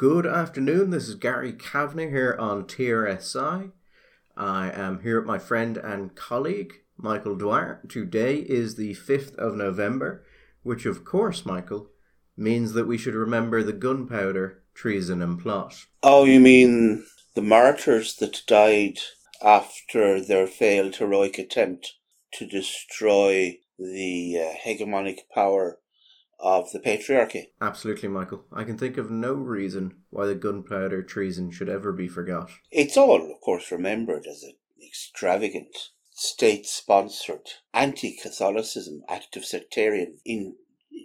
Good afternoon. This is Gary Kavanagh here on TRSI. I am here with my friend and colleague, Michael Dwyer. Today is the 5th of November, which, of course, Michael, means that we should remember the gunpowder, treason, and plot. Oh, you mean the martyrs that died after their failed heroic attempt to destroy the uh, hegemonic power of the patriarchy. Absolutely, Michael. I can think of no reason why the gunpowder treason should ever be forgot. It's all, of course, remembered as an extravagant, state sponsored, anti Catholicism act of sectarian in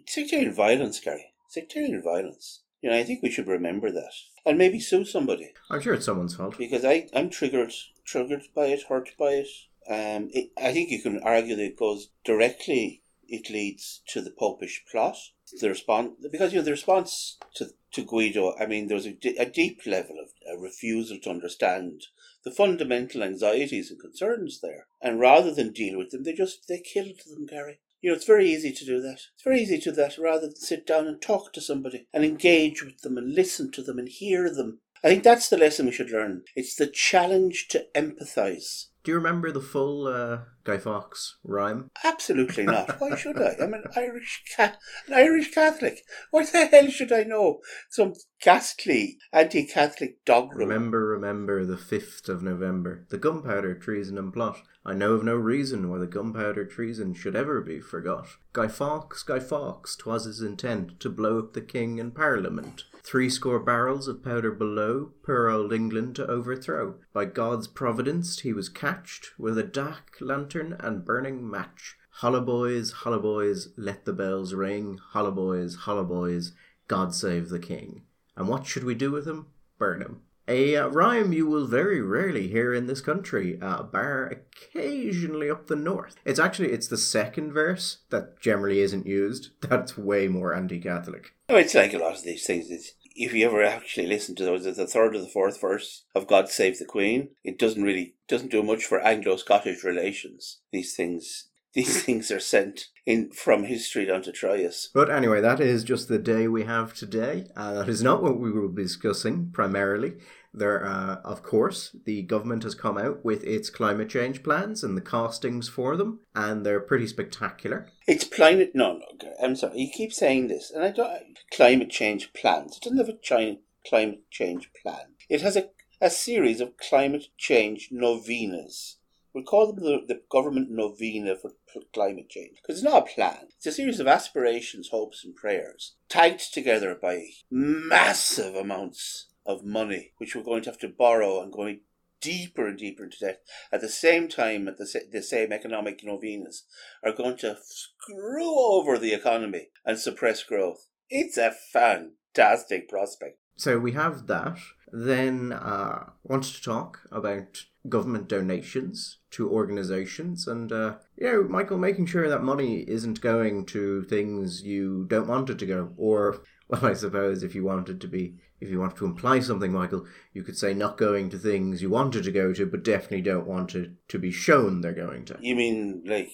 sectarian violence, Gary. Sectarian violence. You know, I think we should remember that. And maybe sue somebody. I'm sure it's someone's fault. Because I, I'm triggered triggered by it, hurt by it. Um, it, I think you can argue that it goes directly it leads to the popish plot. The response, because you know the response to to Guido, I mean, there was a, deep level of a refusal to understand the fundamental anxieties and concerns there, and rather than deal with them, they just they killed them, Gary. You know, it's very easy to do that. It's very easy to do that rather than sit down and talk to somebody and engage with them and listen to them and hear them. I think that's the lesson we should learn. It's the challenge to empathize do you remember the full uh, Guy Fawkes rhyme? Absolutely not. Why should I? I'm an Irish ca- an Irish Catholic. What the hell should I know? Some ghastly anti-Catholic doggerel. Remember, remember the fifth of November, the gunpowder treason and plot. I know of no reason why the gunpowder treason should ever be forgot. Guy Fawkes, Guy Fawkes, 'twas his intent to blow up the king and Parliament. Three score barrels of powder below, poor old England to overthrow. By God's providence he was catched with a dark lantern and burning match. Holla boys, holla boys, let the bells ring. Holla boys, holla boys, God save the king. And what should we do with him? Burn him. A uh, rhyme you will very rarely hear in this country, uh, bar occasionally up the north. It's actually it's the second verse that generally isn't used. That's way more anti-Catholic. Oh, it's like a lot of these things. It's, if you ever actually listen to those, the third or the fourth verse of "God Save the Queen," it doesn't really doesn't do much for Anglo-Scottish relations. These things these things are sent in from history down to Troyes. But anyway, that is just the day we have today. Uh, that is not what we will be discussing primarily. There, uh, of course, the government has come out with its climate change plans and the castings for them, and they're pretty spectacular. It's climate. No, no, I'm sorry. You keep saying this, and I don't. Climate change plans. It doesn't have a China climate change plan. It has a a series of climate change novenas We'll call them the, the government novena for climate change because it's not a plan. It's a series of aspirations, hopes, and prayers tagged together by massive amounts of money, which we're going to have to borrow and going deeper and deeper into debt. At the same time, at the, the same economic novenas are going to screw over the economy and suppress growth. It's a fantastic prospect. So we have that. Then uh, wanted to talk about government donations to organizations and uh, you know michael making sure that money isn't going to things you don't want it to go or well i suppose if you wanted to be if you wanted to imply something michael you could say not going to things you wanted to go to but definitely don't want it to be shown they're going to you mean like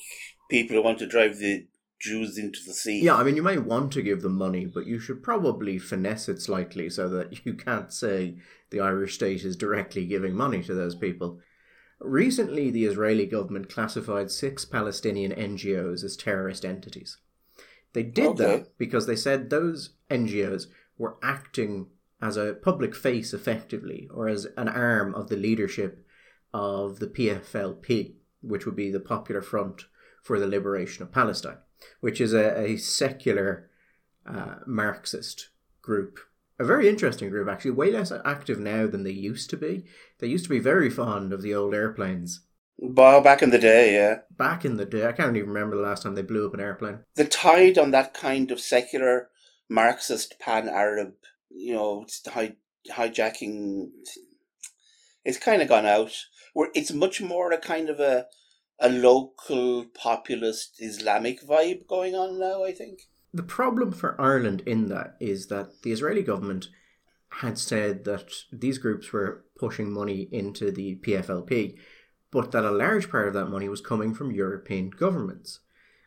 people who want to drive the Jews into the sea. Yeah, I mean, you may want to give them money, but you should probably finesse it slightly so that you can't say the Irish state is directly giving money to those people. Recently, the Israeli government classified six Palestinian NGOs as terrorist entities. They did okay. that because they said those NGOs were acting as a public face effectively, or as an arm of the leadership of the PFLP, which would be the Popular Front for the Liberation of Palestine, which is a, a secular uh, Marxist group a very interesting group, actually. Way less active now than they used to be. They used to be very fond of the old airplanes. Well, back in the day, yeah. Back in the day, I can't even remember the last time they blew up an airplane. The tide on that kind of secular Marxist pan Arab, you know, hij- hijacking, it's kind of gone out. Where it's much more a kind of a a local populist Islamic vibe going on now. I think the problem for Ireland in that is that the Israeli government had said that these groups were pushing money into the PFLP, but that a large part of that money was coming from European governments.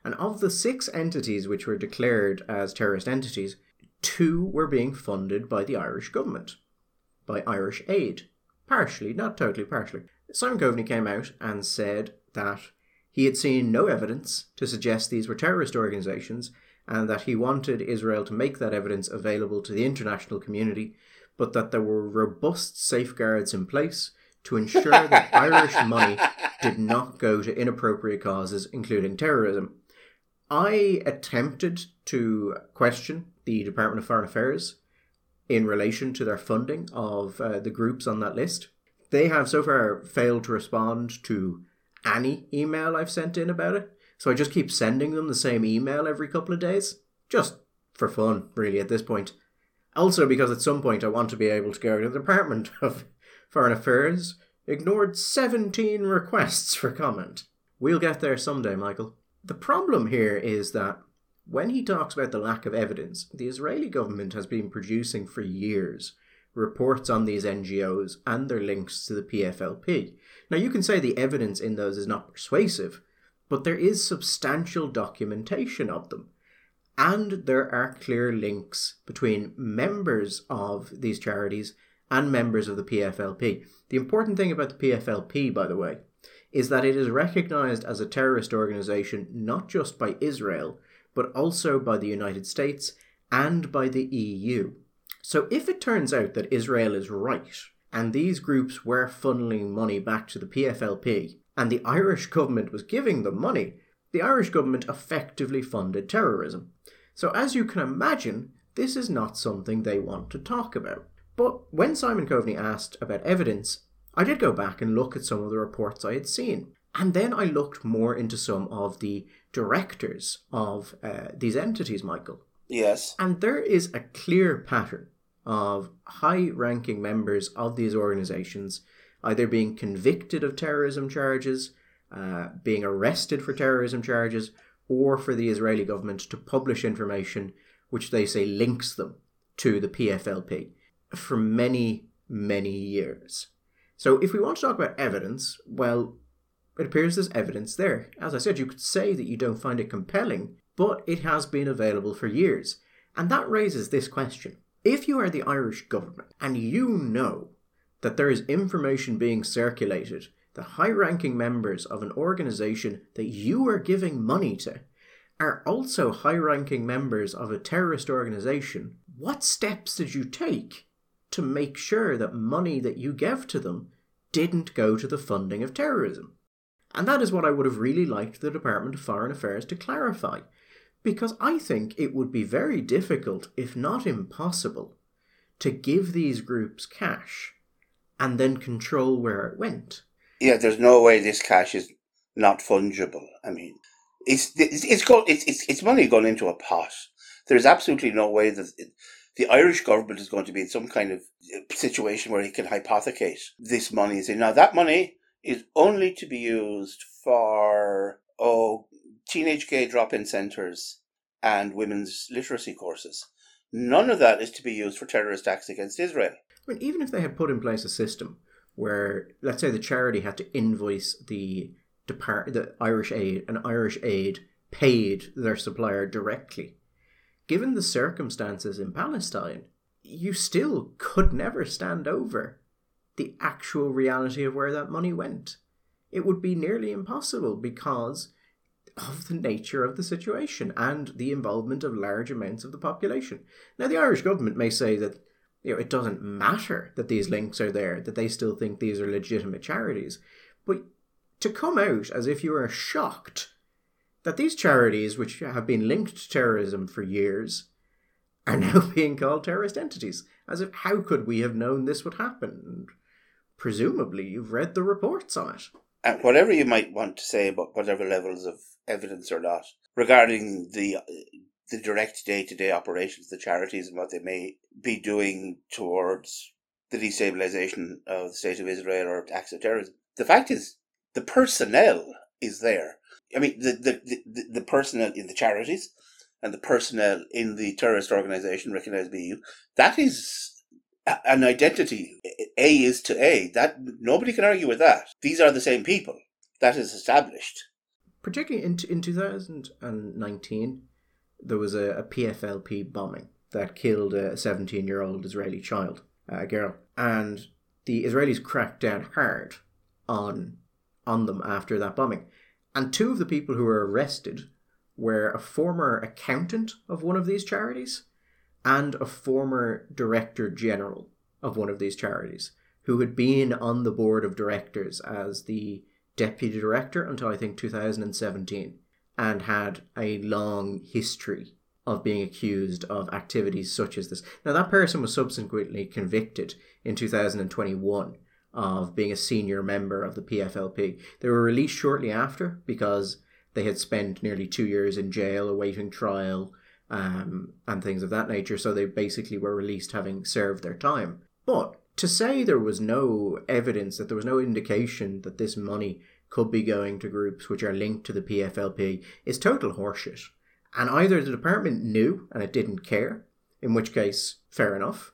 And of the six entities which were declared as terrorist entities, two were being funded by the Irish government, by Irish aid. Partially, not totally, partially. Simon Coveney came out and said that he had seen no evidence to suggest these were terrorist organizations and that he wanted Israel to make that evidence available to the international community, but that there were robust safeguards in place to ensure that Irish money did not go to inappropriate causes, including terrorism. I attempted to question the Department of Foreign Affairs in relation to their funding of uh, the groups on that list. They have so far failed to respond to any email I've sent in about it. So I just keep sending them the same email every couple of days. Just for fun, really, at this point. Also, because at some point I want to be able to go to the Department of Foreign Affairs, ignored 17 requests for comment. We'll get there someday, Michael. The problem here is that when he talks about the lack of evidence, the Israeli government has been producing for years reports on these NGOs and their links to the PFLP. Now, you can say the evidence in those is not persuasive, but there is substantial documentation of them. And there are clear links between members of these charities and members of the PFLP. The important thing about the PFLP, by the way, is that it is recognized as a terrorist organization not just by Israel, but also by the United States and by the EU. So if it turns out that Israel is right, and these groups were funneling money back to the PFLP, and the Irish government was giving them money, the Irish government effectively funded terrorism. So, as you can imagine, this is not something they want to talk about. But when Simon Coveney asked about evidence, I did go back and look at some of the reports I had seen. And then I looked more into some of the directors of uh, these entities, Michael. Yes. And there is a clear pattern of high ranking members of these organizations either being convicted of terrorism charges, uh, being arrested for terrorism charges, or for the Israeli government to publish information which they say links them to the PFLP for many, many years. So, if we want to talk about evidence, well, it appears there's evidence there. As I said, you could say that you don't find it compelling, but it has been available for years. And that raises this question. If you are the Irish government and you know that there is information being circulated the high ranking members of an organization that you are giving money to are also high ranking members of a terrorist organization, what steps did you take to make sure that money that you gave to them didn't go to the funding of terrorism? And that is what I would have really liked the Department of Foreign Affairs to clarify, because I think it would be very difficult, if not impossible, to give these groups cash and then control where it went. Yeah, there's no way this cash is not fungible. I mean, it's it's it's, it's, it's, it's money going into a pot. There's absolutely no way that it, the Irish government is going to be in some kind of uh, situation where he can hypothecate this money. Say now that money is only to be used for oh teenage gay drop-in centres and women's literacy courses. None of that is to be used for terrorist acts against Israel. I mean, even if they had put in place a system where, let's say, the charity had to invoice the depart the Irish aid, and Irish aid paid their supplier directly. Given the circumstances in Palestine, you still could never stand over the actual reality of where that money went. It would be nearly impossible because of the nature of the situation and the involvement of large amounts of the population. Now, the Irish government may say that you know, it doesn't matter that these links are there, that they still think these are legitimate charities. But to come out as if you are shocked that these charities, which have been linked to terrorism for years, are now being called terrorist entities, as if how could we have known this would happen? Presumably, you've read the reports on it. And whatever you might want to say about whatever levels of evidence or not regarding the uh, the direct day to day operations of the charities and what they may be doing towards the destabilization of the state of Israel or acts of terrorism. The fact is, the personnel is there. I mean, the, the, the, the personnel in the charities and the personnel in the terrorist organization recognized by EU, that is an identity. A is to A. That nobody can argue with that. These are the same people. That is established. Particularly in in 2019, there was a, a PFLP bombing. that killed a 17 year old Israeli child, a girl. And the Israelis cracked down hard on on them after that bombing. And two of the people who were arrested were a former accountant of one of these charities and a former director general of one of these charities who had been on the board of directors as the deputy director until I think 2017 and had a long history of being accused of activities such as this. Now, that person was subsequently convicted in 2021 of being a senior member of the PFLP. They were released shortly after because they had spent nearly two years in jail awaiting trial um, and things of that nature, so they basically were released having served their time. But to say there was no evidence, that there was no indication that this money could be going to groups which are linked to the PFLP is total horseshit. And either the department knew and it didn't care, in which case, fair enough,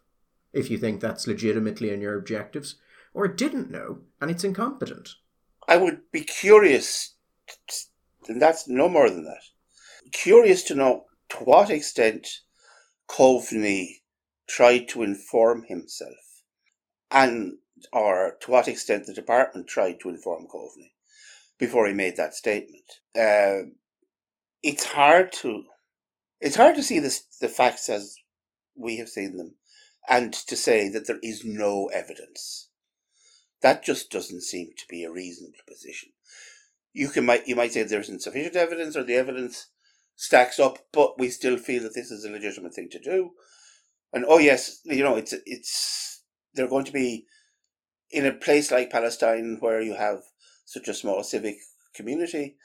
if you think that's legitimately in your objectives, or it didn't know and it's incompetent. I would be curious, and that's no more than that, curious to know to what extent Coveney tried to inform himself and or to what extent the department tried to inform Coveney before he made that statement. Uh, it's hard to it's hard to see this, the facts as we have seen them and to say that there is no evidence. That just doesn't seem to be a reasonable position. You can might you might say there isn't sufficient evidence or the evidence stacks up, but we still feel that this is a legitimate thing to do. And oh yes, you know it's it's they're going to be in a place like Palestine where you have such a small civic community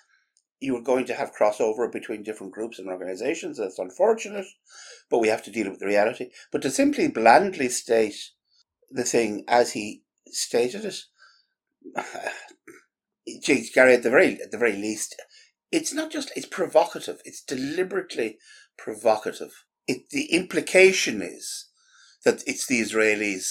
you are going to have crossover between different groups and organizations. That's unfortunate, but we have to deal with the reality. But to simply blandly state the thing as he stated it, geez, Gary, at the very at the very least, it's not just it's provocative. It's deliberately provocative. It the implication is that it's the Israelis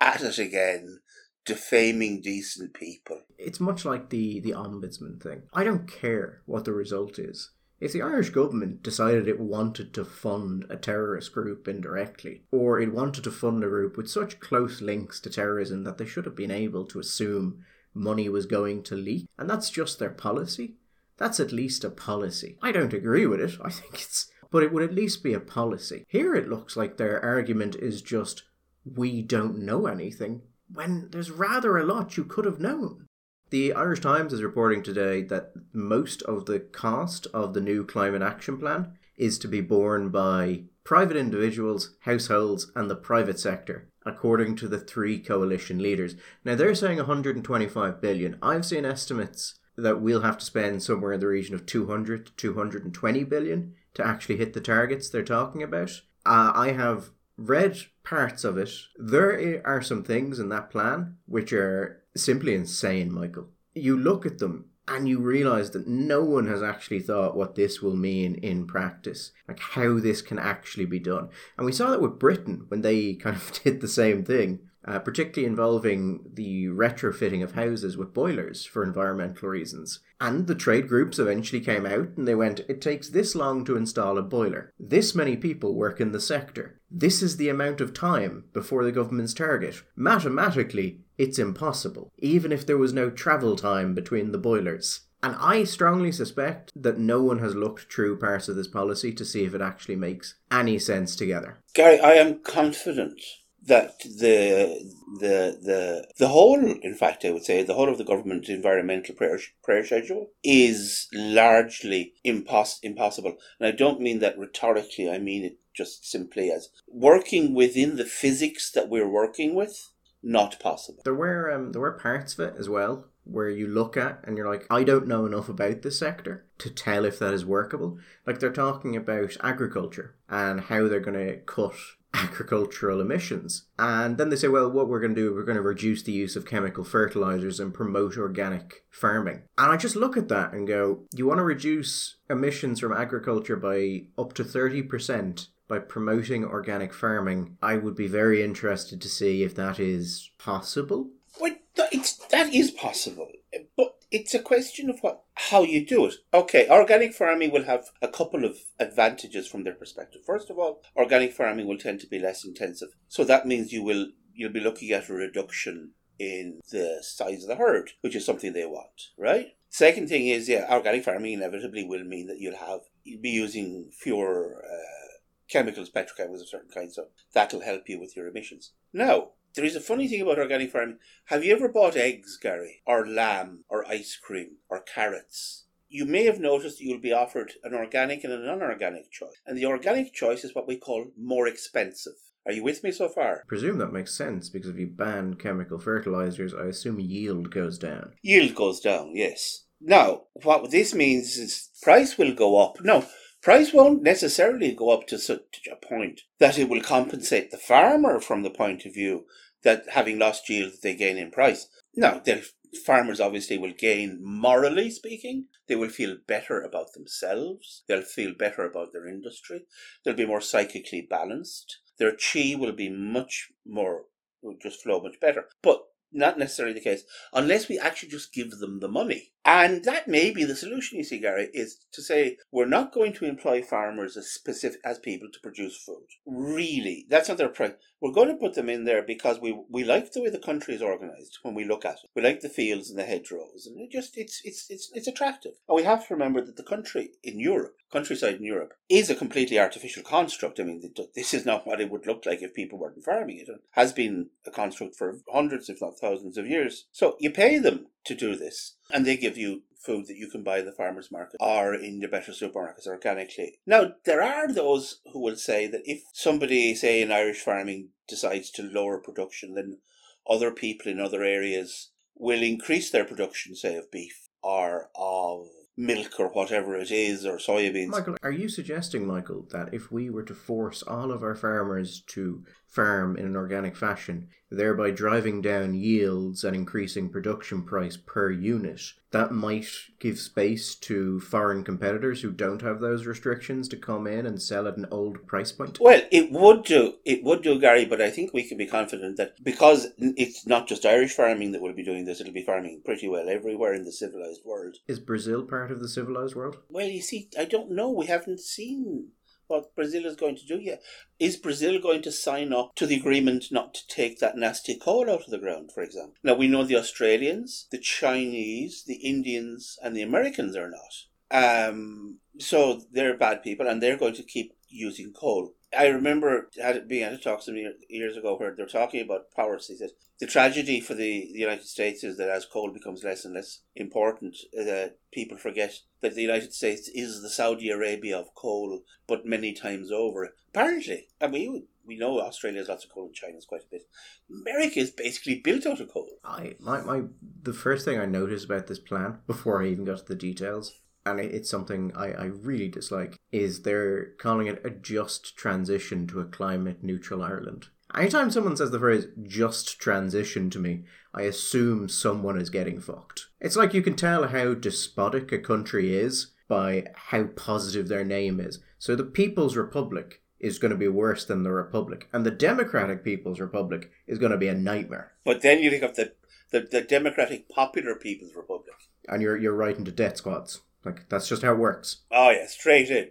at it again defaming decent people. It's much like the, the ombudsman thing. I don't care what the result is. If the Irish government decided it wanted to fund a terrorist group indirectly, or it wanted to fund a group with such close links to terrorism that they should have been able to assume money was going to leak, and that's just their policy, that's at least a policy. I don't agree with it. I think it's. But it would at least be a policy. Here it looks like their argument is just, we don't know anything when there's rather a lot you could have known. The Irish Times is reporting today that most of the cost of the new climate action plan is to be borne by private individuals, households, and the private sector, according to the three coalition leaders. Now they're saying 125 billion. I've seen estimates that we'll have to spend somewhere in the region of 200 to 220 billion to actually hit the targets they're talking about. Uh, I have read parts of it. There are some things in that plan which are simply insane, Michael. You look at them and you realize that no one has actually thought what this will mean in practice, like how this can actually be done. And we saw that with Britain when they kind of did the same thing uh, particularly involving the retrofitting of houses with boilers for environmental reasons. And the trade groups eventually came out and they went, it takes this long to install a boiler. This many people work in the sector. This is the amount of time before the government's target. Mathematically, it's impossible, even if there was no travel time between the boilers. And I strongly suspect that no one has looked through parts of this policy to see if it actually makes any sense together. Gary, I am confident that the the the the whole, in fact, I would say the whole of the government environmental prayer prayer schedule is largely impos- impossible, and I don't mean that rhetorically. I mean it just simply as working within the physics that we're working with. Not possible. There were um, there were parts of it as well where you look at and you're like, I don't know enough about this sector to tell if that is workable. Like they're talking about agriculture and how they're going to cut agricultural emissions. And then they say, well, what we're going to do, we're going to reduce the use of chemical fertilizers and promote organic farming. And I just look at that and go, you want to reduce emissions from agriculture by up to 30% by promoting organic farming. I would be very interested to see if that is possible. It's, that is possible. But it's a question of what how you do it. Okay, organic farming will have a couple of advantages from their perspective. First of all, organic farming will tend to be less intensive. So that means you will you'll be looking at a reduction in the size of the herd, which is something they want, right? Second thing is, yeah, organic farming inevitably will mean that you'll have you'll be using fewer uh, chemicals, petrochemicals of certain kinds, so that'll help you with your emissions. Now, there is a funny thing about organic farming. Have you ever bought eggs, Gary, or lamb, or ice cream, or carrots? You may have noticed that you'll be offered an organic and a non organic choice. And the organic choice is what we call more expensive. Are you with me so far? I presume that makes sense because if you ban chemical fertilizers, I assume yield goes down. Yield goes down, yes. Now, what this means is price will go up. No, price won't necessarily go up to such a point that it will compensate the farmer from the point of view that having lost yield they gain in price. Now, the farmers obviously will gain morally speaking. They will feel better about themselves. They'll feel better about their industry. They'll be more psychically balanced. Their chi will be much more will just flow much better. But not necessarily the case unless we actually just give them the money. And that may be the solution, you see, Gary, is to say we're not going to employ farmers as specific as people to produce food. Really, that's not their price. We're going to put them in there because we we like the way the country is organised when we look at it. We like the fields and the hedgerows, and it just it's it's it's it's attractive. And we have to remember that the country in Europe, countryside in Europe, is a completely artificial construct. I mean, this is not what it would look like if people weren't farming it. It has been a construct for hundreds, if not thousands, of years. So you pay them to do this, and they give you food that you can buy in the farmers market or in your better supermarkets organically. Now, there are those who will say that if somebody, say in Irish farming, decides to lower production, then other people in other areas will increase their production, say, of beef or of milk or whatever it is or soybeans. Michael, are you suggesting, Michael, that if we were to force all of our farmers to farm in an organic fashion, thereby driving down yields and increasing production price per unit, that might give space to foreign competitors who don't have those restrictions to come in and sell at an old price point? Well, it would do. It would do, Gary, but I think we can be confident that because it's not just Irish farming that will be doing this, it'll be farming pretty well everywhere in the civilized world. Is Brazil part of the civilized world? Well, you see, I don't know. We haven't seen what Brazil is going to do yet. Is Brazil going to sign up to the agreement not to take that nasty coal out of the ground, for example? Now, we know the Australians, the Chinese, the Indians, and the Americans are not. Um, so they're bad people and they're going to keep using coal. I remember had, being at a talk some years ago where they're talking about power. He said the tragedy for the, the United States is that as coal becomes less and less important, uh, people forget that the United States is the Saudi Arabia of coal, but many times over. Apparently, I mean, we know Australia has lots of coal and China's quite a bit. America is basically built out of coal. I my, my the first thing I noticed about this plan before I even got to the details and it's something I, I really dislike, is they're calling it a just transition to a climate neutral Ireland. Anytime someone says the phrase just transition to me, I assume someone is getting fucked. It's like you can tell how despotic a country is by how positive their name is. So the People's Republic is going to be worse than the Republic, and the Democratic People's Republic is going to be a nightmare. But then you think of the, the, the Democratic Popular People's Republic. And you're, you're right into debt squads. Like that's just how it works. Oh yeah, straight in.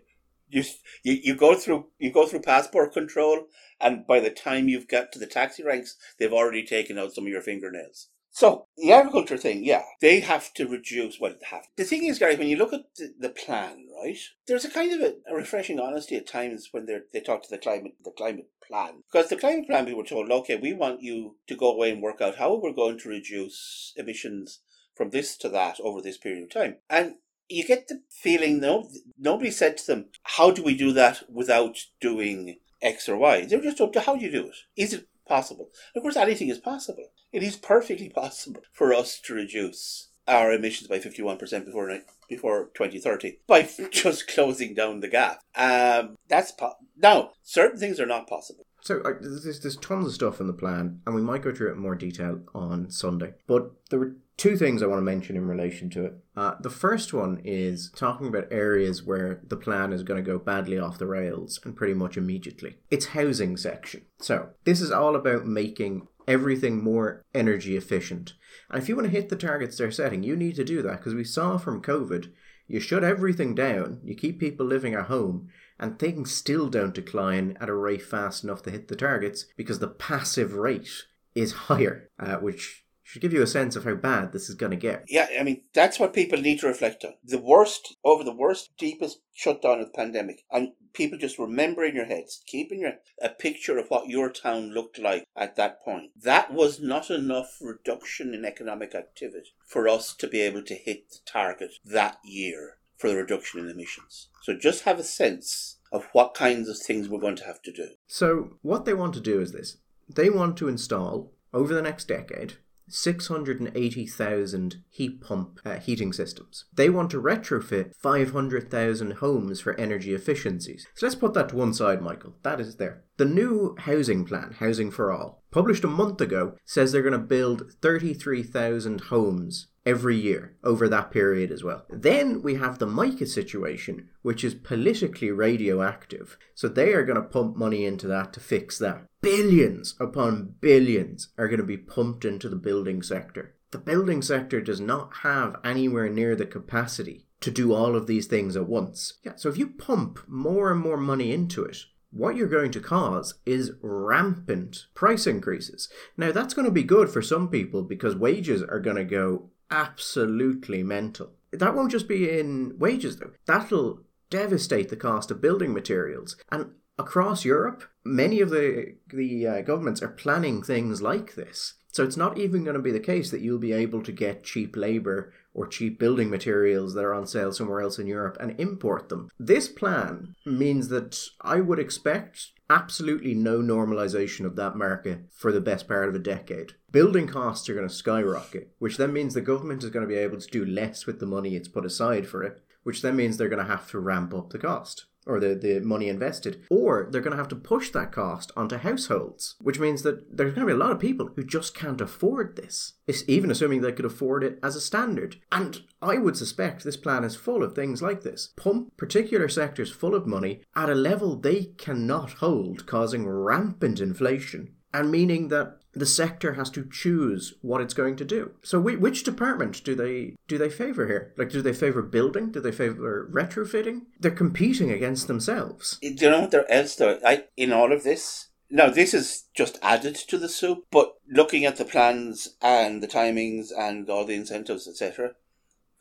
You, you you go through you go through passport control, and by the time you've got to the taxi ranks, they've already taken out some of your fingernails. So the agriculture thing, yeah, they have to reduce what they have. The thing is, guys, when you look at the, the plan, right, there's a kind of a, a, refreshing honesty at times when they they talk to the climate the climate plan because the climate plan we were told, okay, we want you to go away and work out how we're going to reduce emissions from this to that over this period of time, and you get the feeling no nobody said to them, "How do we do that without doing X or Y?" They're just up to how do you do it. Is it possible? Of course, anything is possible. It is perfectly possible for us to reduce our emissions by fifty one percent before before twenty thirty by just closing down the gap. Um, that's po- now certain things are not possible. So uh, there's, there's tons of stuff in the plan, and we might go through it in more detail on Sunday. But there were two things I want to mention in relation to it. Uh, the first one is talking about areas where the plan is going to go badly off the rails and pretty much immediately. It's housing section. So this is all about making everything more energy efficient. And if you want to hit the targets they're setting, you need to do that because we saw from COVID, you shut everything down, you keep people living at home, and things still don't decline at a rate fast enough to hit the targets because the passive rate is higher, uh, which should give you a sense of how bad this is going to get. Yeah, I mean, that's what people need to reflect on. The worst, over the worst, deepest shutdown of the pandemic, and people just remember in your heads, keeping your, a picture of what your town looked like at that point. That was not enough reduction in economic activity for us to be able to hit the target that year for the reduction in emissions. So just have a sense of what kinds of things we're going to have to do. So, what they want to do is this they want to install, over the next decade, 680,000 heat pump uh, heating systems. They want to retrofit 500,000 homes for energy efficiencies. So let's put that to one side, Michael. That is there. The new housing plan, Housing for All, published a month ago, says they're going to build 33,000 homes every year over that period as well. Then we have the Mica situation, which is politically radioactive. So they are going to pump money into that to fix that. Billions upon billions are going to be pumped into the building sector. The building sector does not have anywhere near the capacity to do all of these things at once. Yeah, so if you pump more and more money into it, what you're going to cause is rampant price increases. Now, that's going to be good for some people because wages are going to go absolutely mental. That won't just be in wages, though. That'll devastate the cost of building materials. And across Europe, many of the the uh, governments are planning things like this. So it's not even going to be the case that you'll be able to get cheap labor or cheap building materials that are on sale somewhere else in Europe and import them. This plan means that I would expect absolutely no normalization of that market for the best part of a decade. Building costs are going to skyrocket, which then means the government is going to be able to do less with the money it's put aside for it, which then means they're going to have to ramp up the cost or the, the money invested, or they're going to have to push that cost onto households, which means that there's going to be a lot of people who just can't afford this. It's even assuming they could afford it as a standard. And I would suspect this plan is full of things like this. Pump particular sectors full of money at a level they cannot hold, causing rampant inflation, and meaning that the sector has to choose what it's going to do. So, which department do they do they favor here? Like, do they favor building? Do they favor retrofitting? They're competing against themselves. Do you know what else though? I in all of this. Now, this is just added to the soup, but looking at the plans and the timings and all the incentives, etc.,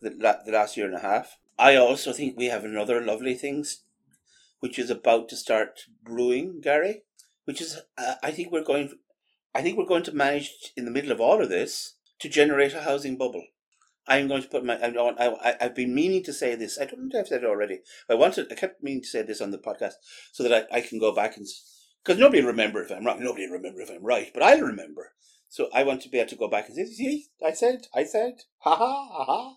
the, the last year and a half, I also think we have another lovely things, which is about to start brewing, Gary. Which is, uh, I think we're going I think we're going to manage in the middle of all of this to generate a housing bubble. I'm going to put my. I've been meaning to say this. I don't know if I've said it already. I wanted. I kept meaning to say this on the podcast so that I, I can go back and because nobody remember if I'm wrong. Nobody remember if I'm right, but I'll remember. So I want to be able to go back and say, "See, I said, I said, ha ha ha ha."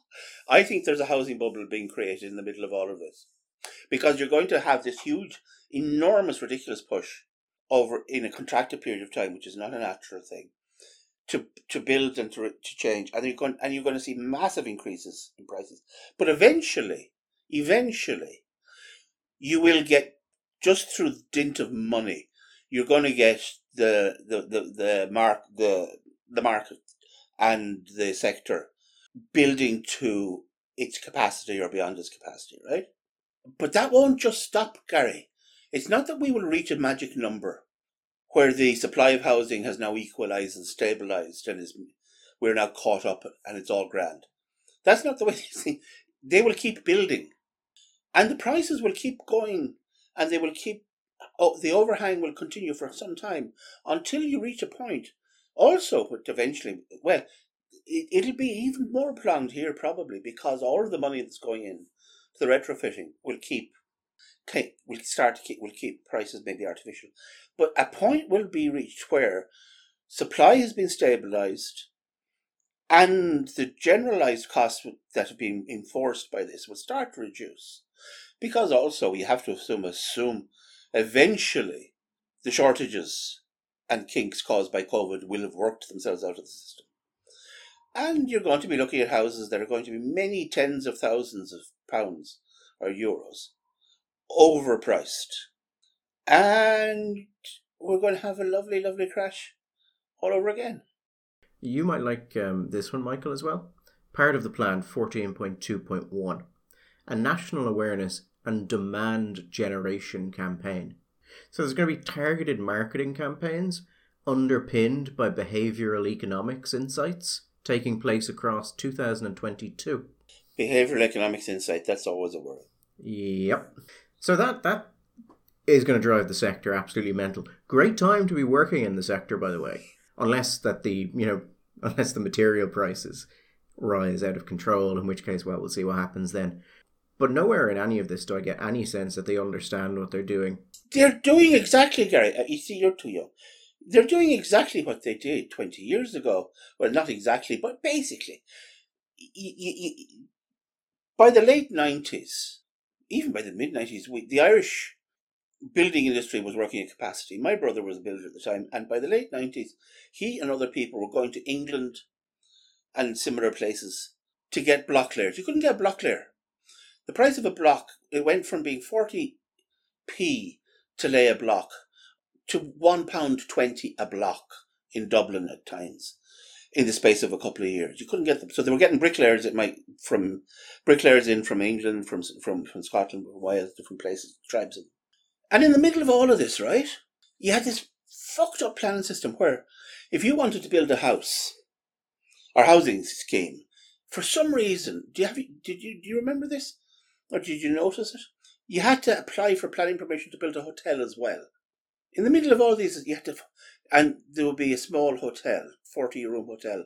I think there's a housing bubble being created in the middle of all of this because you're going to have this huge, enormous, ridiculous push over in a contracted period of time, which is not a natural thing, to to build and to, to change, and you're going and you're going to see massive increases in prices. But eventually, eventually, you will get just through dint of money, you're going to get the the the, the mark the the market and the sector building to its capacity or beyond its capacity, right? But that won't just stop, Gary. It's not that we will reach a magic number where the supply of housing has now equalized and stabilized and is we're now caught up and it's all grand. That's not the way they. They will keep building, and the prices will keep going, and they will keep. Oh, the overhang will continue for some time until you reach a point. Also, eventually, well, it, it'll be even more prolonged here probably because all of the money that's going in to the retrofitting will keep will start to keep will keep prices maybe artificial, but a point will be reached where supply has been stabilized, and the generalized costs that have been enforced by this will start to reduce, because also we have to assume assume eventually the shortages and kinks caused by COVID will have worked themselves out of the system. And you're going to be looking at houses that are going to be many tens of thousands of pounds or euros overpriced. And we're going to have a lovely, lovely crash all over again. You might like um, this one, Michael, as well. Part of the plan 14.2.1 a national awareness and demand generation campaign. So there's going to be targeted marketing campaigns underpinned by behavioral economics insights taking place across 2022. Behavioral economics insight, that's always a word. Yep. So that that is going to drive the sector absolutely mental. Great time to be working in the sector, by the way. Unless that the you know unless the material prices rise out of control, in which case, well, we'll see what happens then. But nowhere in any of this do I get any sense that they understand what they're doing. They're doing exactly, Gary. Uh, you see, you're too young. They're doing exactly what they did 20 years ago. Well, not exactly, but basically. By the late 90s, even by the mid 90s, the Irish building industry was working at capacity. My brother was a builder at the time, and by the late 90s, he and other people were going to England and similar places to get block layers. You couldn't get a block layer. The price of a block, it went from being 40p to lay a block to £1.20 a block in Dublin at times in the space of a couple of years. You couldn't get them. So they were getting bricklayers it might from bricklayers in from England, from from, from Scotland, from Wales, different places, tribes. And in the middle of all of this, right, you had this fucked up planning system where if you wanted to build a house or housing scheme, for some reason, do you have did you do you remember this? Or did you notice it? You had to apply for planning permission to build a hotel as well. In the middle of all these, you had to, and there would be a small hotel, 40 room hotel.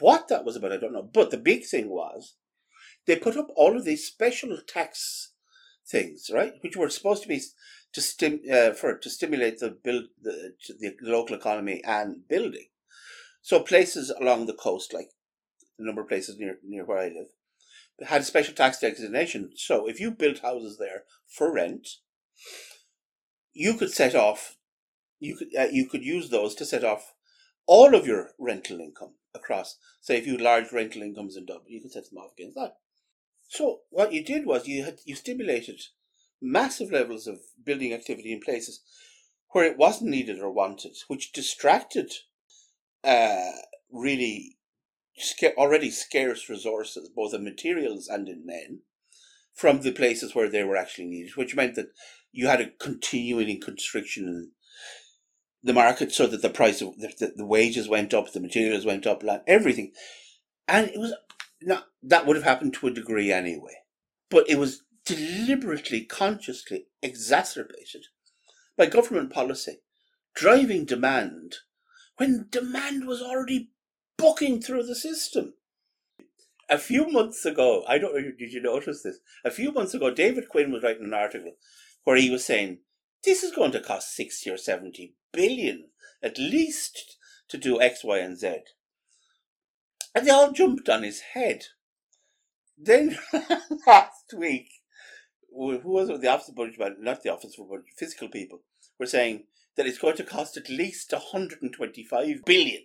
What that was about, I don't know. But the big thing was, they put up all of these special tax things, right, which were supposed to be to stim uh, for to stimulate the build the, the local economy and building. So places along the coast, like a number of places near near where I live, had a special tax designation. So if you built houses there for rent, you could set off, you could uh, you could use those to set off all of your rental income across. Say if you had large rental incomes in Dublin, you could set them off against that. So what you did was you had you stimulated massive levels of building activity in places where it wasn't needed or wanted, which distracted uh, really already scarce resources, both in materials and in men, from the places where they were actually needed, which meant that you had a continuing constriction in the market so that the price of the, the, wages went up, the materials went up, everything. And it was not, that would have happened to a degree anyway. But it was deliberately, consciously exacerbated by government policy, driving demand when demand was already booking through the system. A few months ago, I don't know, did you notice this? A few months ago, David Quinn was writing an article where he was saying, this is going to cost 60 or 70 billion at least to do X, Y, and Z. And they all jumped on his head. Then last week, who was it? The Office of Budget, not the Office for Budget, Fiscal people were saying that it's going to cost at least 125 billion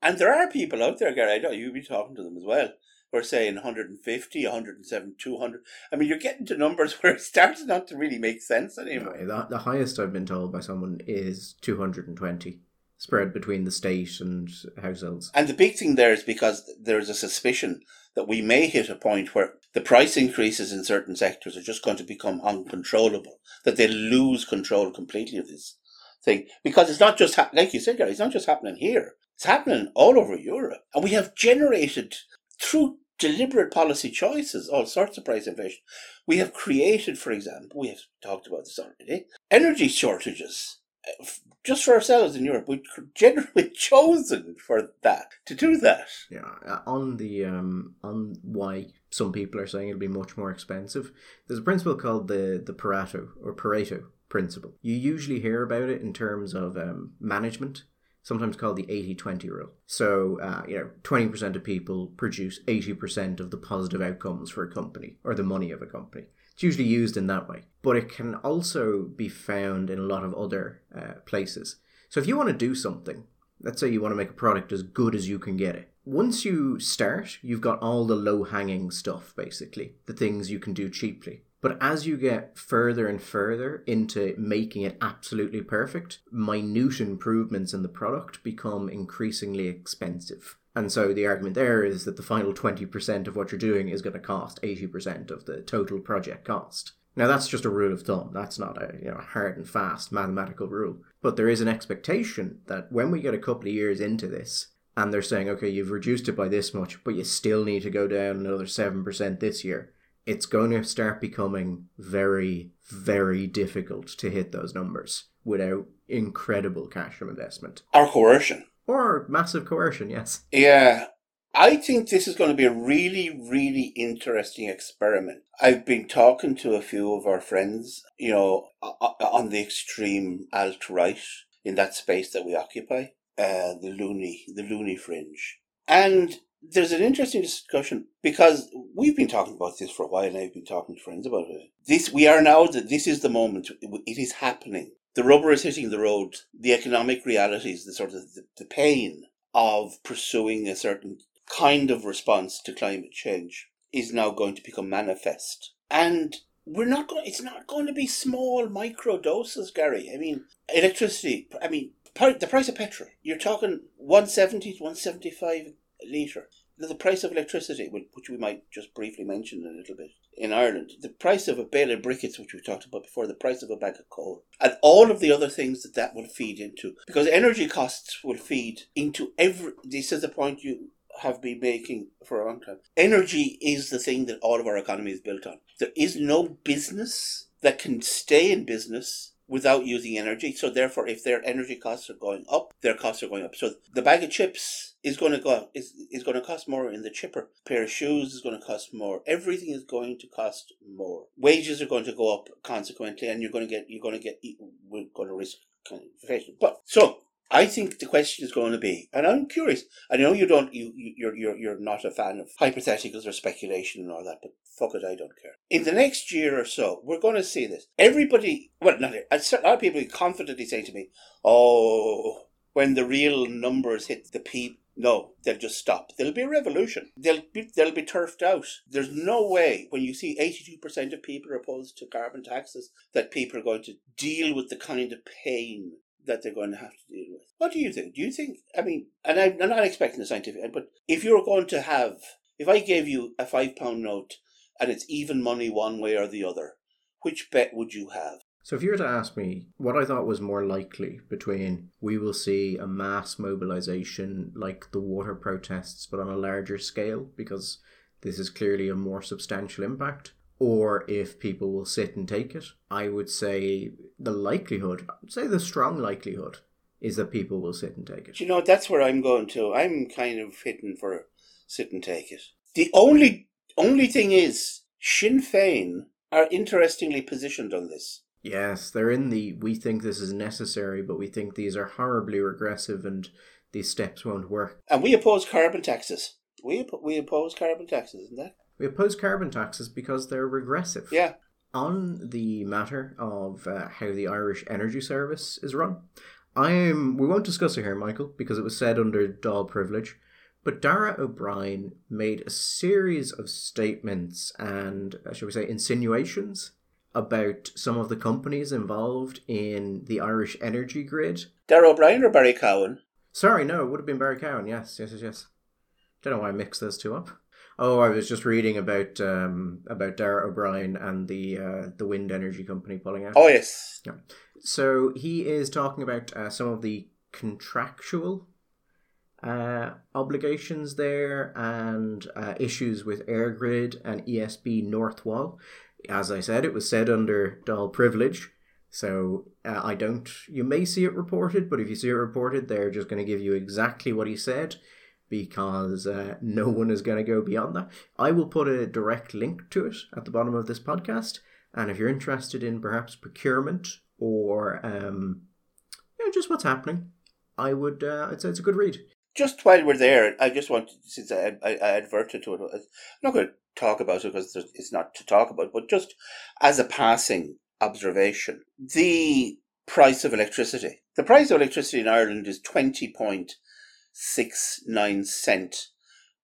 and there are people out there, Gary, I know you'll be talking to them as well, who are saying 150, 107, 200. I mean, you're getting to numbers where it starts not to really make sense anymore. the, the highest I've been told by someone is 220 spread between the state and households. And the big thing there is because there's a suspicion that we may hit a point where the price increases in certain sectors are just going to become uncontrollable, that they lose control completely of this thing. Because it's not just, ha- like you said, Gary, it's not just happening here. It's happening all over Europe. And we have generated, through deliberate policy choices, all sorts of price inflation. We have created, for example, we have talked about this already, energy shortages. Uh, just for ourselves in Europe, we've generally chosen for that to do that. Yeah, uh, on the um, on why some people are saying it'll be much more expensive. There's a principle called the the Pareto or Pareto principle. You usually hear about it in terms of um, management sometimes called the 80-20 rule. So, uh, you know, 20% of people produce 80% of the positive outcomes for a company or the money of a company. It's usually used in that way, but it can also be found in a lot of other uh, places. So if you want to do something, let's say you want to make a product as good as you can get it. Once you start, you've got all the low hanging stuff, basically, the things you can do cheaply. But as you get further and further into making it absolutely perfect, minute improvements in the product become increasingly expensive. And so the argument there is that the final 20% of what you're doing is going to cost 80% of the total project cost. Now that's just a rule of thumb. That's not a you know hard and fast mathematical rule. But there is an expectation that when we get a couple of years into this and they're saying, okay, you've reduced it by this much, but you still need to go down another 7% this year, it's going to start becoming very, very difficult to hit those numbers without incredible cash from investment. Or coercion. Or massive coercion, yes. Yeah. I think this is going to be a really, really interesting experiment. I've been talking to a few of our friends, you know, on the extreme alt right in that space that we occupy, uh, the loony, the loony fringe. And there's an interesting discussion because we've been talking about this for a while and I've been talking to friends about it. This we are now that this is the moment. It is happening. The rubber is hitting the road. The economic realities, the sort of the, the pain of pursuing a certain kind of response to climate change is now going to become manifest. And we're not going it's not going to be small micro doses, Gary. I mean, electricity, I mean, the price of petrol, you're talking 170 to 175 litre. The price of electricity, which we might just briefly mention a little bit, in Ireland, the price of a bale of briquettes, which we talked about before, the price of a bag of coal, and all of the other things that that will feed into. Because energy costs will feed into every. This is the point you have been making for a long time. Energy is the thing that all of our economy is built on. There is no business that can stay in business without using energy. So therefore, if their energy costs are going up, their costs are going up. So the bag of chips is going to go is is going to cost more in the chipper. A pair of shoes is going to cost more. Everything is going to cost more. Wages are going to go up consequently, and you're going to get you're going to get we're going to risk. But so I think the question is going to be, and I'm curious. I know you don't, you, you're, you're, you're not a fan of hypotheticals or speculation and all that, but fuck it, I don't care. In the next year or so, we're going to see this. Everybody, well, not a lot of people confidently say to me, "Oh, when the real numbers hit the peak, no, they'll just stop. There'll be a revolution. They'll be, they'll be turfed out. There's no way when you see 82% of people are opposed to carbon taxes that people are going to deal with the kind of pain that they're going to have to deal with. What do you think? Do you think, I mean, and I'm, not expecting a scientific, but if you're going to have, if I gave you a five pound note and it's even money one way or the other, which bet would you have? So, if you were to ask me what I thought was more likely between we will see a mass mobilization like the water protests, but on a larger scale, because this is clearly a more substantial impact, or if people will sit and take it. I would say the likelihood, I'd say the strong likelihood, is that people will sit and take it. You know, that's where I'm going to. I'm kind of hitting for sit and take it. The only only thing is, Sinn Féin are interestingly positioned on this. Yes, they're in the we think this is necessary, but we think these are horribly regressive and these steps won't work. And we oppose carbon taxes. We we oppose carbon taxes, isn't that? We oppose carbon taxes because they're regressive. Yeah. On the matter of uh, how the Irish Energy Service is run, I'm. We won't discuss it here, Michael, because it was said under Dáil privilege. But Darragh O'Brien made a series of statements and, uh, shall we say, insinuations about some of the companies involved in the Irish energy grid. Darragh O'Brien or Barry Cowen? Sorry, no, it would have been Barry Cowen. Yes, yes, yes, yes. Don't know why I mixed those two up. Oh, I was just reading about um, about Darragh O'Brien and the uh, the wind energy company pulling out. Oh yes. Yeah. So he is talking about uh, some of the contractual uh, obligations there and uh, issues with EirGrid and ESB Northwall. As I said, it was said under Dáil privilege. So uh, I don't. You may see it reported, but if you see it reported, they're just going to give you exactly what he said because uh, no one is going to go beyond that. I will put a direct link to it at the bottom of this podcast. And if you're interested in perhaps procurement or um, you know, just what's happening, I would uh, I'd say it's a good read. just while we're there, I just want since I, I, I adverted to it, I'm not going to talk about it because it's not to talk about, but just as a passing observation, the price of electricity. The price of electricity in Ireland is twenty point six nine cent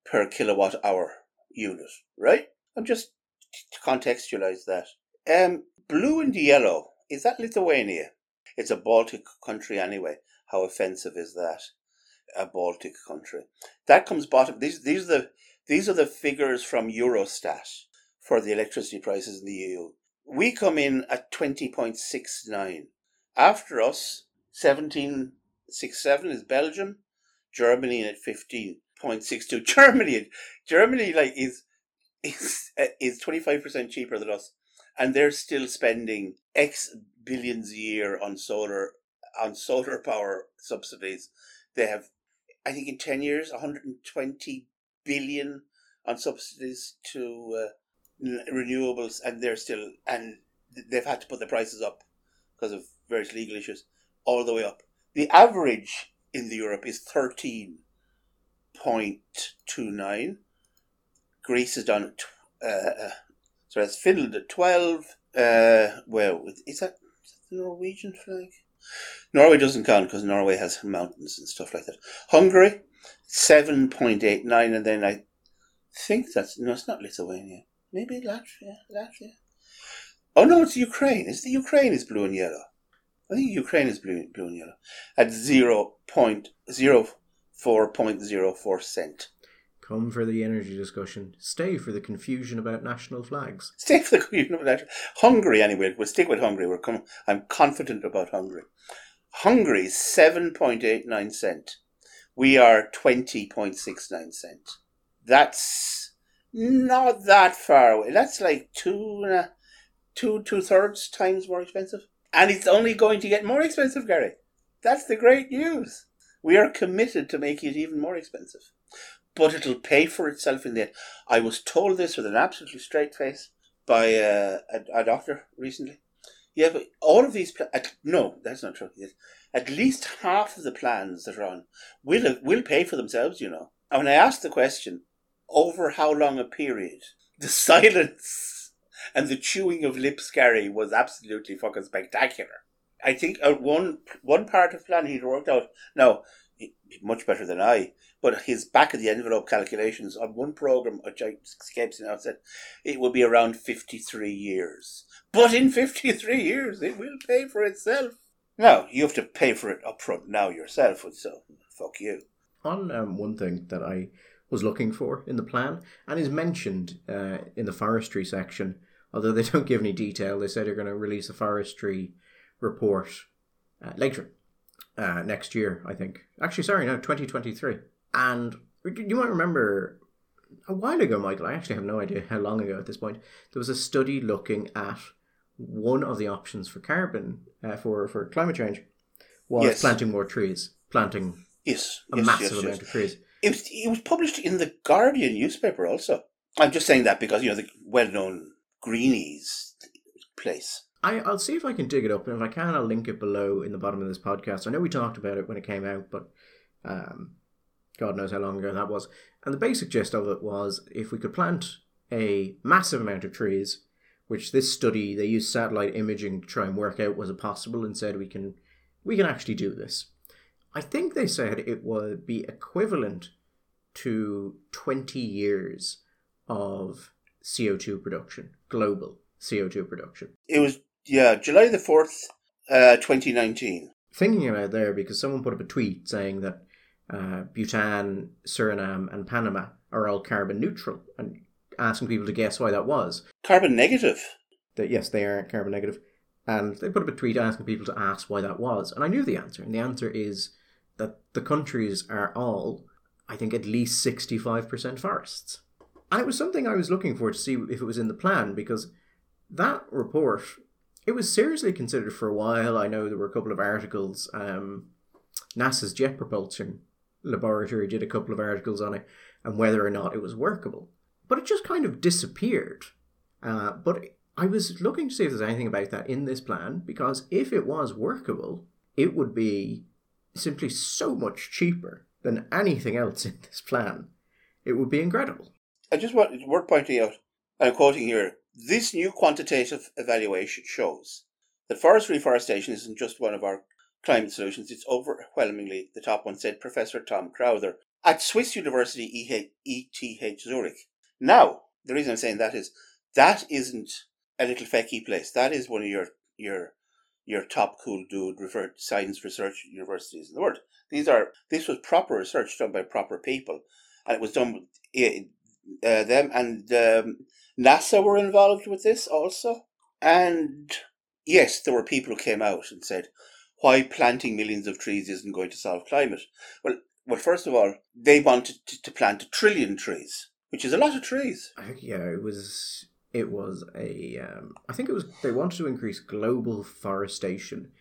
per kilowatt hour unit, right? I'm just to contextualize that. Um, blue and yellow is that Lithuania? It's a Baltic country anyway. How offensive is that? A Baltic country. That comes bottom. These these are the these are the figures from Eurostat for the electricity prices in the EU. We come in at twenty point six nine. After us, seventeen six seven is Belgium. Germany at fifteen point six two. Germany, Germany, like is is is twenty five percent cheaper than us, and they're still spending X billions a year on solar on solar power subsidies. They have, I think, in ten years, one hundred and twenty billion on subsidies to uh, renewables, and they're still and they've had to put the prices up because of various legal issues, all the way up. The average in the Europe is thirteen point two nine. Greece is down at uh, uh, so that's Finland at twelve. Uh, well, is that, is that the Norwegian flag? Norway doesn't count because Norway has mountains and stuff like that. Hungary, seven point eight nine, and then I think that's no, it's not Lithuania. Maybe Latvia. Latvia. Oh no, it's Ukraine. It's the Ukraine is blue and yellow. I think Ukraine is blue, blue and yellow at zero point zero four point zero four cent. Come for the energy discussion. Stay for the confusion about national flags. Stay for the confusion about national. Hungary, anyway. We'll stick with Hungary. We're com- I'm confident about Hungary. Hungary seven point eight nine cent. We are twenty point six nine cent. That's not that far away. That's like two and a, two two thirds times more expensive, and it's only going to get more expensive, Gary. That's the great news. We are committed to making it even more expensive but it'll pay for itself in the end. I was told this with an absolutely straight face by uh, a, a, doctor recently. Yeah, but all of these pla- no, that's not true. At least half of the plans that are on will will pay for themselves. You know. And when I asked the question, over how long a period, the silence and the chewing of lips, Gary, was absolutely fucking spectacular. I think uh, one one part of plan he'd worked out. Now, much better than I. But his back of the envelope calculations on one program, which I escapes now, said it will be around 53 years. But in 53 years, it will pay for itself. Now, you have to pay for it up front now yourself, so fuck you. On um, one thing that I was looking for in the plan, and is mentioned uh, in the forestry section, although they don't give any detail, they say they're going to release a forestry report uh, later uh, next year, I think. Actually, sorry, no, 2023. And you might remember a while ago, Michael, I actually have no idea how long ago at this point, there was a study looking at one of the options for carbon, uh, for, for climate change, was yes. planting more trees, planting yes, a yes, massive yes, amount of trees. It was, it was published in the Guardian newspaper also. I'm just saying that because, you know, the well known Greenies place. I, I'll see if I can dig it up, and if I can, I'll link it below in the bottom of this podcast. I know we talked about it when it came out, but um, God knows how long ago that was. And the basic gist of it was if we could plant a massive amount of trees, which this study they used satellite imaging to try and work out was it possible, and said we can we can actually do this. I think they said it would be equivalent to twenty years of CO two production, global CO two production. It was yeah, July the 4th, uh, 2019. Thinking about there because someone put up a tweet saying that uh, Bhutan, Suriname, and Panama are all carbon neutral and asking people to guess why that was. Carbon negative. That yes, they are carbon negative. And they put up a tweet asking people to ask why that was. And I knew the answer. And the answer is that the countries are all, I think, at least 65% forests. And it was something I was looking for to see if it was in the plan because that report it was seriously considered for a while. I know there were a couple of articles. Um, NASA's Jet Propulsion Laboratory did a couple of articles on it and whether or not it was workable. But it just kind of disappeared. Uh, but I was looking to see if there's anything about that in this plan because if it was workable, it would be simply so much cheaper than anything else in this plan, it would be incredible. I just want it's worth pointing out, and I'm quoting here, this new quantitative evaluation shows that forest reforestation isn't just one of our climate solutions, it's overwhelmingly the top one, said Professor Tom Crowther at Swiss University ETH Zurich. Now, the reason I'm saying that is that isn't a little fecky place. That is one of your your your top cool dude science research universities in the world. These are this was proper research done by proper people, and it was done eh, uh, them and um, NASA were involved with this also. And yes, there were people who came out and said, "Why planting millions of trees isn't going to solve climate?" Well, well, first of all, they wanted to, to plant a trillion trees, which is a lot of trees. Yeah, it was it was a um, I think it was they wanted to increase global forestation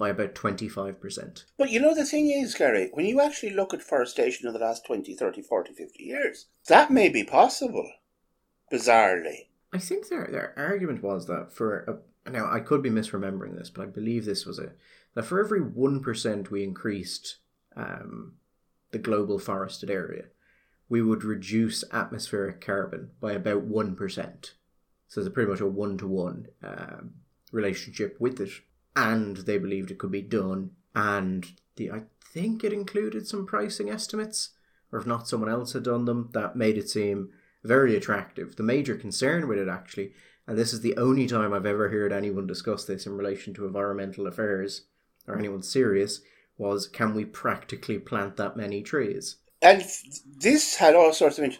by about 25%. But you know the thing is, Gary, when you actually look at forestation in the last 20, 30, 40, 50 years, that may be possible, bizarrely. I think their their argument was that for a, now I could be misremembering this, but I believe this was it that for every 1% we increased um, the global forested area, we would reduce atmospheric carbon by about 1%. So it's pretty much a one to one relationship with it. And they believed it could be done. And the I think it included some pricing estimates, or if not, someone else had done them that made it seem very attractive. The major concern with it, actually, and this is the only time I've ever heard anyone discuss this in relation to environmental affairs or anyone serious, was can we practically plant that many trees? And this had all sorts of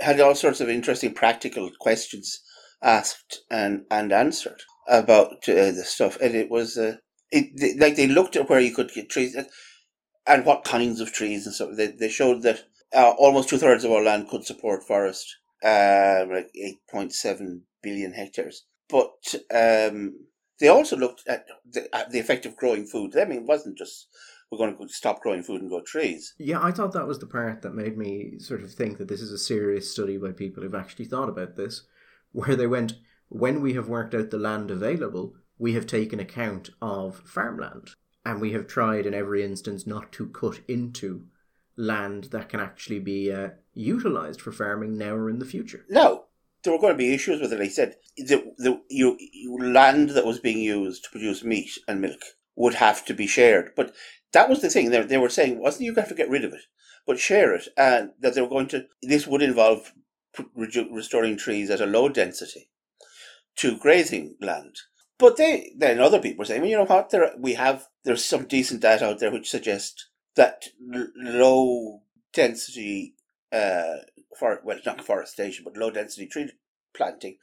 had all sorts of interesting practical questions asked and, and answered about uh, the stuff, and it was uh, it like they looked at where you could get trees and, and what kinds of trees and stuff. They they showed that uh, almost two thirds of our land could support forest, uh, like eight point seven billion hectares. But um, they also looked at the, at the effect of growing food. I mean, it wasn't just we're going to stop growing food and grow trees. Yeah, I thought that was the part that made me sort of think that this is a serious study by people who've actually thought about this, where they went, when we have worked out the land available, we have taken account of farmland. And we have tried in every instance not to cut into land that can actually be uh, utilized for farming now or in the future. No, there were going to be issues with it. He said the, the you, you, land that was being used to produce meat and milk would have to be shared. But that was the thing. They, they were saying, wasn't you going to get rid of it, but share it, and that they were going to. This would involve restoring trees at a low density to grazing land. But they then other people were saying, well, you know what? There we have there's some decent data out there which suggests that l- low density uh for well not forestation but low density tree planting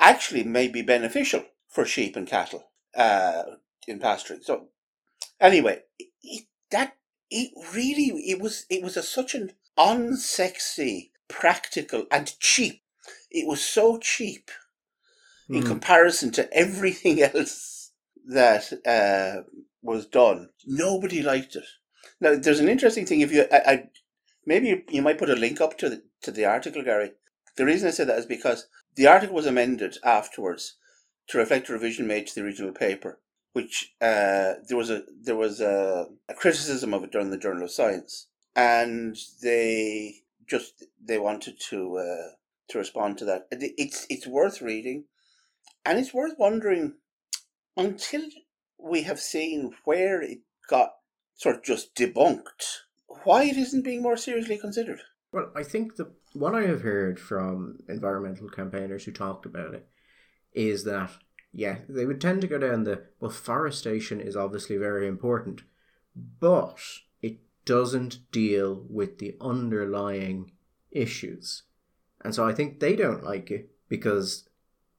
actually may be beneficial for sheep and cattle uh in pasturing. So anyway, it, that it really it was it was a, such an unsexy, practical and cheap. It was so cheap in mm. comparison to everything else that uh, was done. Nobody liked it. Now, there's an interesting thing. If you, I, I maybe you, you, might put a link up to the to the article, Gary. The reason I say that is because the article was amended afterwards to reflect a revision made to the original paper, which uh, there was a there was a, a criticism of it during the Journal of Science, and they just they wanted to uh, to respond to that. It's it's worth reading. And it's worth wondering until we have seen where it got sort of just debunked, why it isn't being more seriously considered. Well, I think the what I have heard from environmental campaigners who talked about it is that yeah, they would tend to go down the well, forestation is obviously very important, but it doesn't deal with the underlying issues. And so I think they don't like it because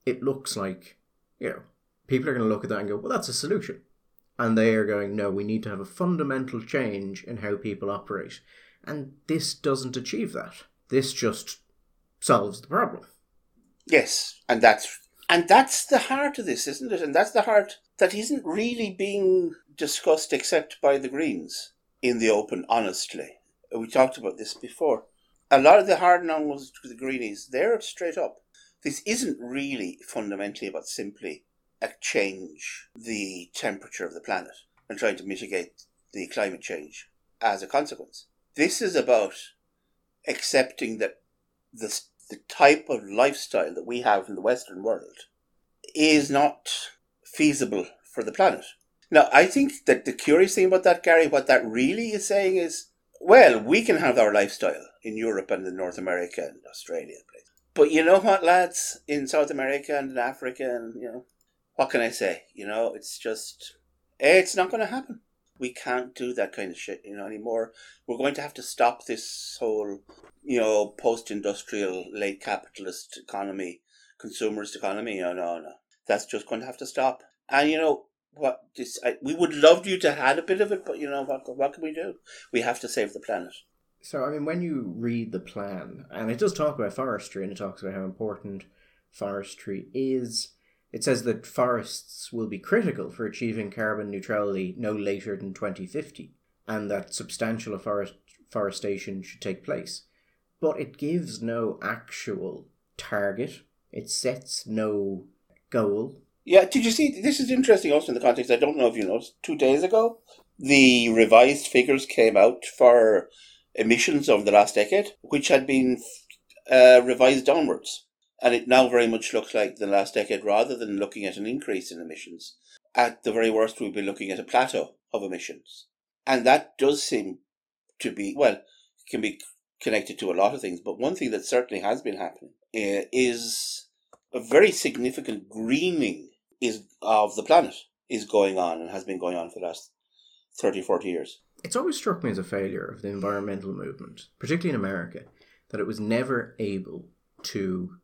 it looks like, you know, people are going to look at that and go, well, that's a solution. And they are going, no, we need to have a fundamental change in how people operate. And this doesn't achieve that. This just solves the problem. Yes, and that's and that's the heart of this, isn't it? And that's the heart that isn't really being discussed except by the Greens in the open, honestly. We talked about this before. A lot of the hard numbers to the Greenies, they're straight up this isn't really fundamentally about simply a change the temperature of the planet and trying to mitigate the climate change as a consequence. This is about accepting that the, the type of lifestyle that we have in the Western world is not feasible for the planet. Now, I think that the curious thing about that, Gary, what that really is saying is, well, we can have our lifestyle in Europe and in North America and Australia. But you know what, lads, in South America and in Africa, and you know, what can I say? You know, it's just, it's not going to happen. We can't do that kind of shit, you know, anymore. We're going to have to stop this whole, you know, post-industrial, late capitalist economy, consumerist economy. No, no, no. That's just going to have to stop. And you know, what this I, we would love you to had a bit of it, but you know what? What can we do? We have to save the planet. So I mean, when you read the plan, and it does talk about forestry, and it talks about how important forestry is. It says that forests will be critical for achieving carbon neutrality no later than 2050, and that substantial forest forestation should take place. But it gives no actual target. It sets no goal yeah, did you see? This is interesting also in the context. I don't know if you noticed. Two days ago, the revised figures came out for emissions over the last decade, which had been uh, revised downwards. And it now very much looks like the last decade, rather than looking at an increase in emissions, at the very worst, we'll be looking at a plateau of emissions. And that does seem to be, well, can be connected to a lot of things, but one thing that certainly has been happening uh, is a very significant greening is of the planet is going on and has been going on for the last 30, 40 years. It's always struck me as a failure of the environmental movement, particularly in America, that it was never able to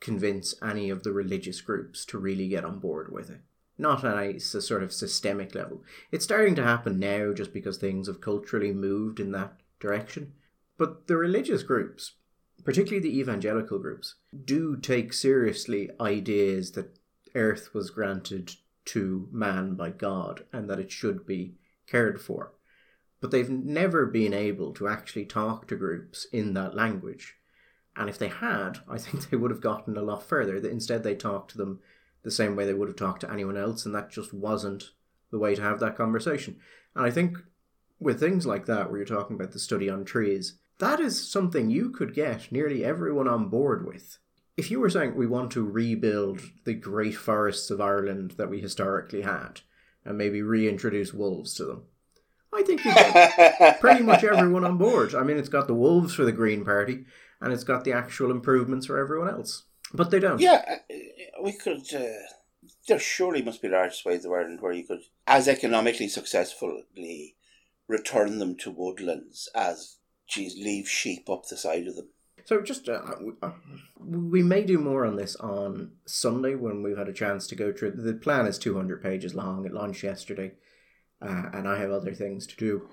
convince any of the religious groups to really get on board with it. Not on a, a sort of systemic level. It's starting to happen now just because things have culturally moved in that direction. But the religious groups, particularly the evangelical groups, do take seriously ideas that earth was granted to man by God and that it should be cared for. But they've never been able to actually talk to groups in that language. And if they had, I think they would have gotten a lot further. Instead, they talked to them the same way they would have talked to anyone else, and that just wasn't the way to have that conversation. And I think with things like that, where you're talking about the study on trees, that is something you could get nearly everyone on board with if you were saying we want to rebuild the great forests of Ireland that we historically had and maybe reintroduce wolves to them, I think you get pretty much everyone on board. I mean, it's got the wolves for the Green Party and it's got the actual improvements for everyone else. But they don't. Yeah, uh, we could. Uh, there surely must be large swathes of Ireland where you could, as economically successfully, return them to woodlands as, geez, leave sheep up the side of them. So just uh, uh, we may do more on this on Sunday when we've had a chance to go through. The plan is two hundred pages long. It launched yesterday, uh, and I have other things to do.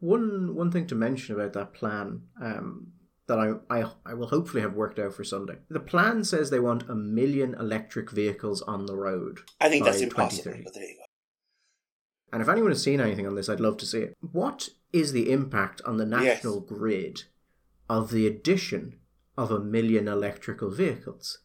one one thing to mention about that plan um, that I, I I will hopefully have worked out for Sunday. The plan says they want a million electric vehicles on the road. I think that's impossible. But there you go. And if anyone has seen anything on this, I'd love to see it. What is the impact on the national yes. grid of the addition of a million electrical vehicles?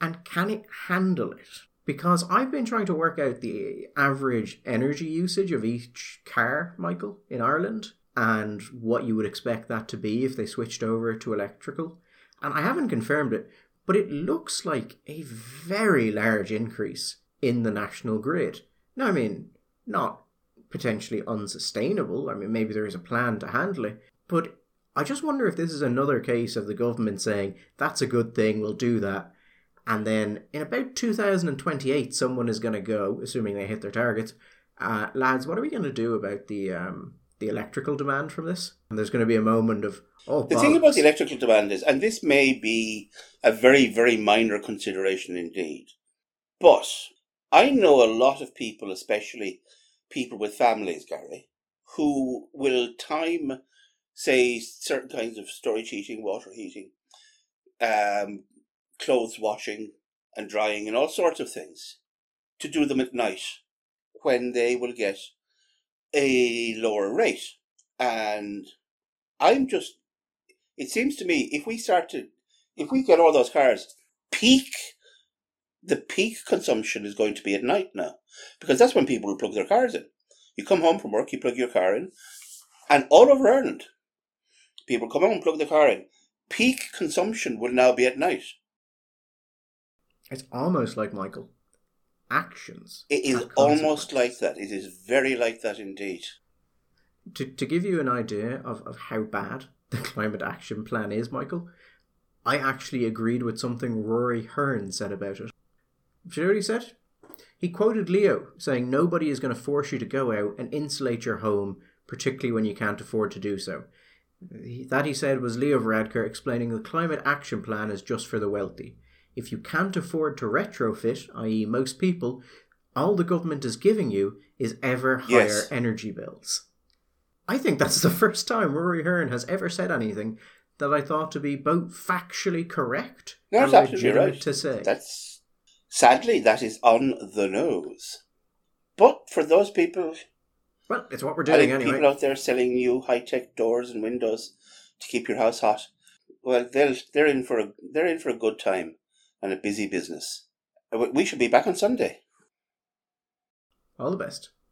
And can it handle it? Because I've been trying to work out the average energy usage of each car, Michael, in Ireland and what you would expect that to be if they switched over to electrical. And I haven't confirmed it, but it looks like a very large increase in the national grid. Now, I mean, not potentially unsustainable. I mean, maybe there is a plan to handle it, but I just wonder if this is another case of the government saying, that's a good thing, we'll do that. And then in about 2028, someone is going to go, assuming they hit their targets, uh, lads, what are we going to do about the um, the electrical demand from this. And there's going to be a moment of oh. The thing about the electrical demand is, and this may be a very very minor consideration indeed, but I know a lot of people, especially people with families, Gary, who will time, say, certain kinds of storage heating, water heating, um, clothes washing and drying, and all sorts of things to do them at night when they will get a lower rate. And I'm just, it seems to me, if we start to, if we get all those cars, peak, the peak consumption is going to be at night now. Because that's when people will plug their cars in. You come home from work, you plug your car in, and all over Ireland, people come home and plug their car in. Peak consumption will now be at night. It's almost like Michael. Actions. It is almost like that. It is very like that indeed. To, to give you an idea of, of how bad the climate action plan is, Michael, I actually agreed with something Rory Hearne said about it. Do you know what he said? He quoted Leo saying nobody is going to force you to go out and insulate your home, particularly when you can't afford to do so. That he said was Leo Varadkar explaining the climate action plan is just for the wealthy. If you can't afford to retrofit, i.e., most people, all the government is giving you is ever higher Yes. energy bills. I think that's the first time Rory Hearne has ever said anything that I thought to be both factually correct No, and absolutely legitimate right. to say. That's sadly that is on the nose. But for those people, well, it's what we're I doing think anyway. people out there selling you high tech doors and windows to keep your house hot, well, they'll they're in for a they're in for a good time and a busy business. Uh, we- We should be back on Sunday. All the best.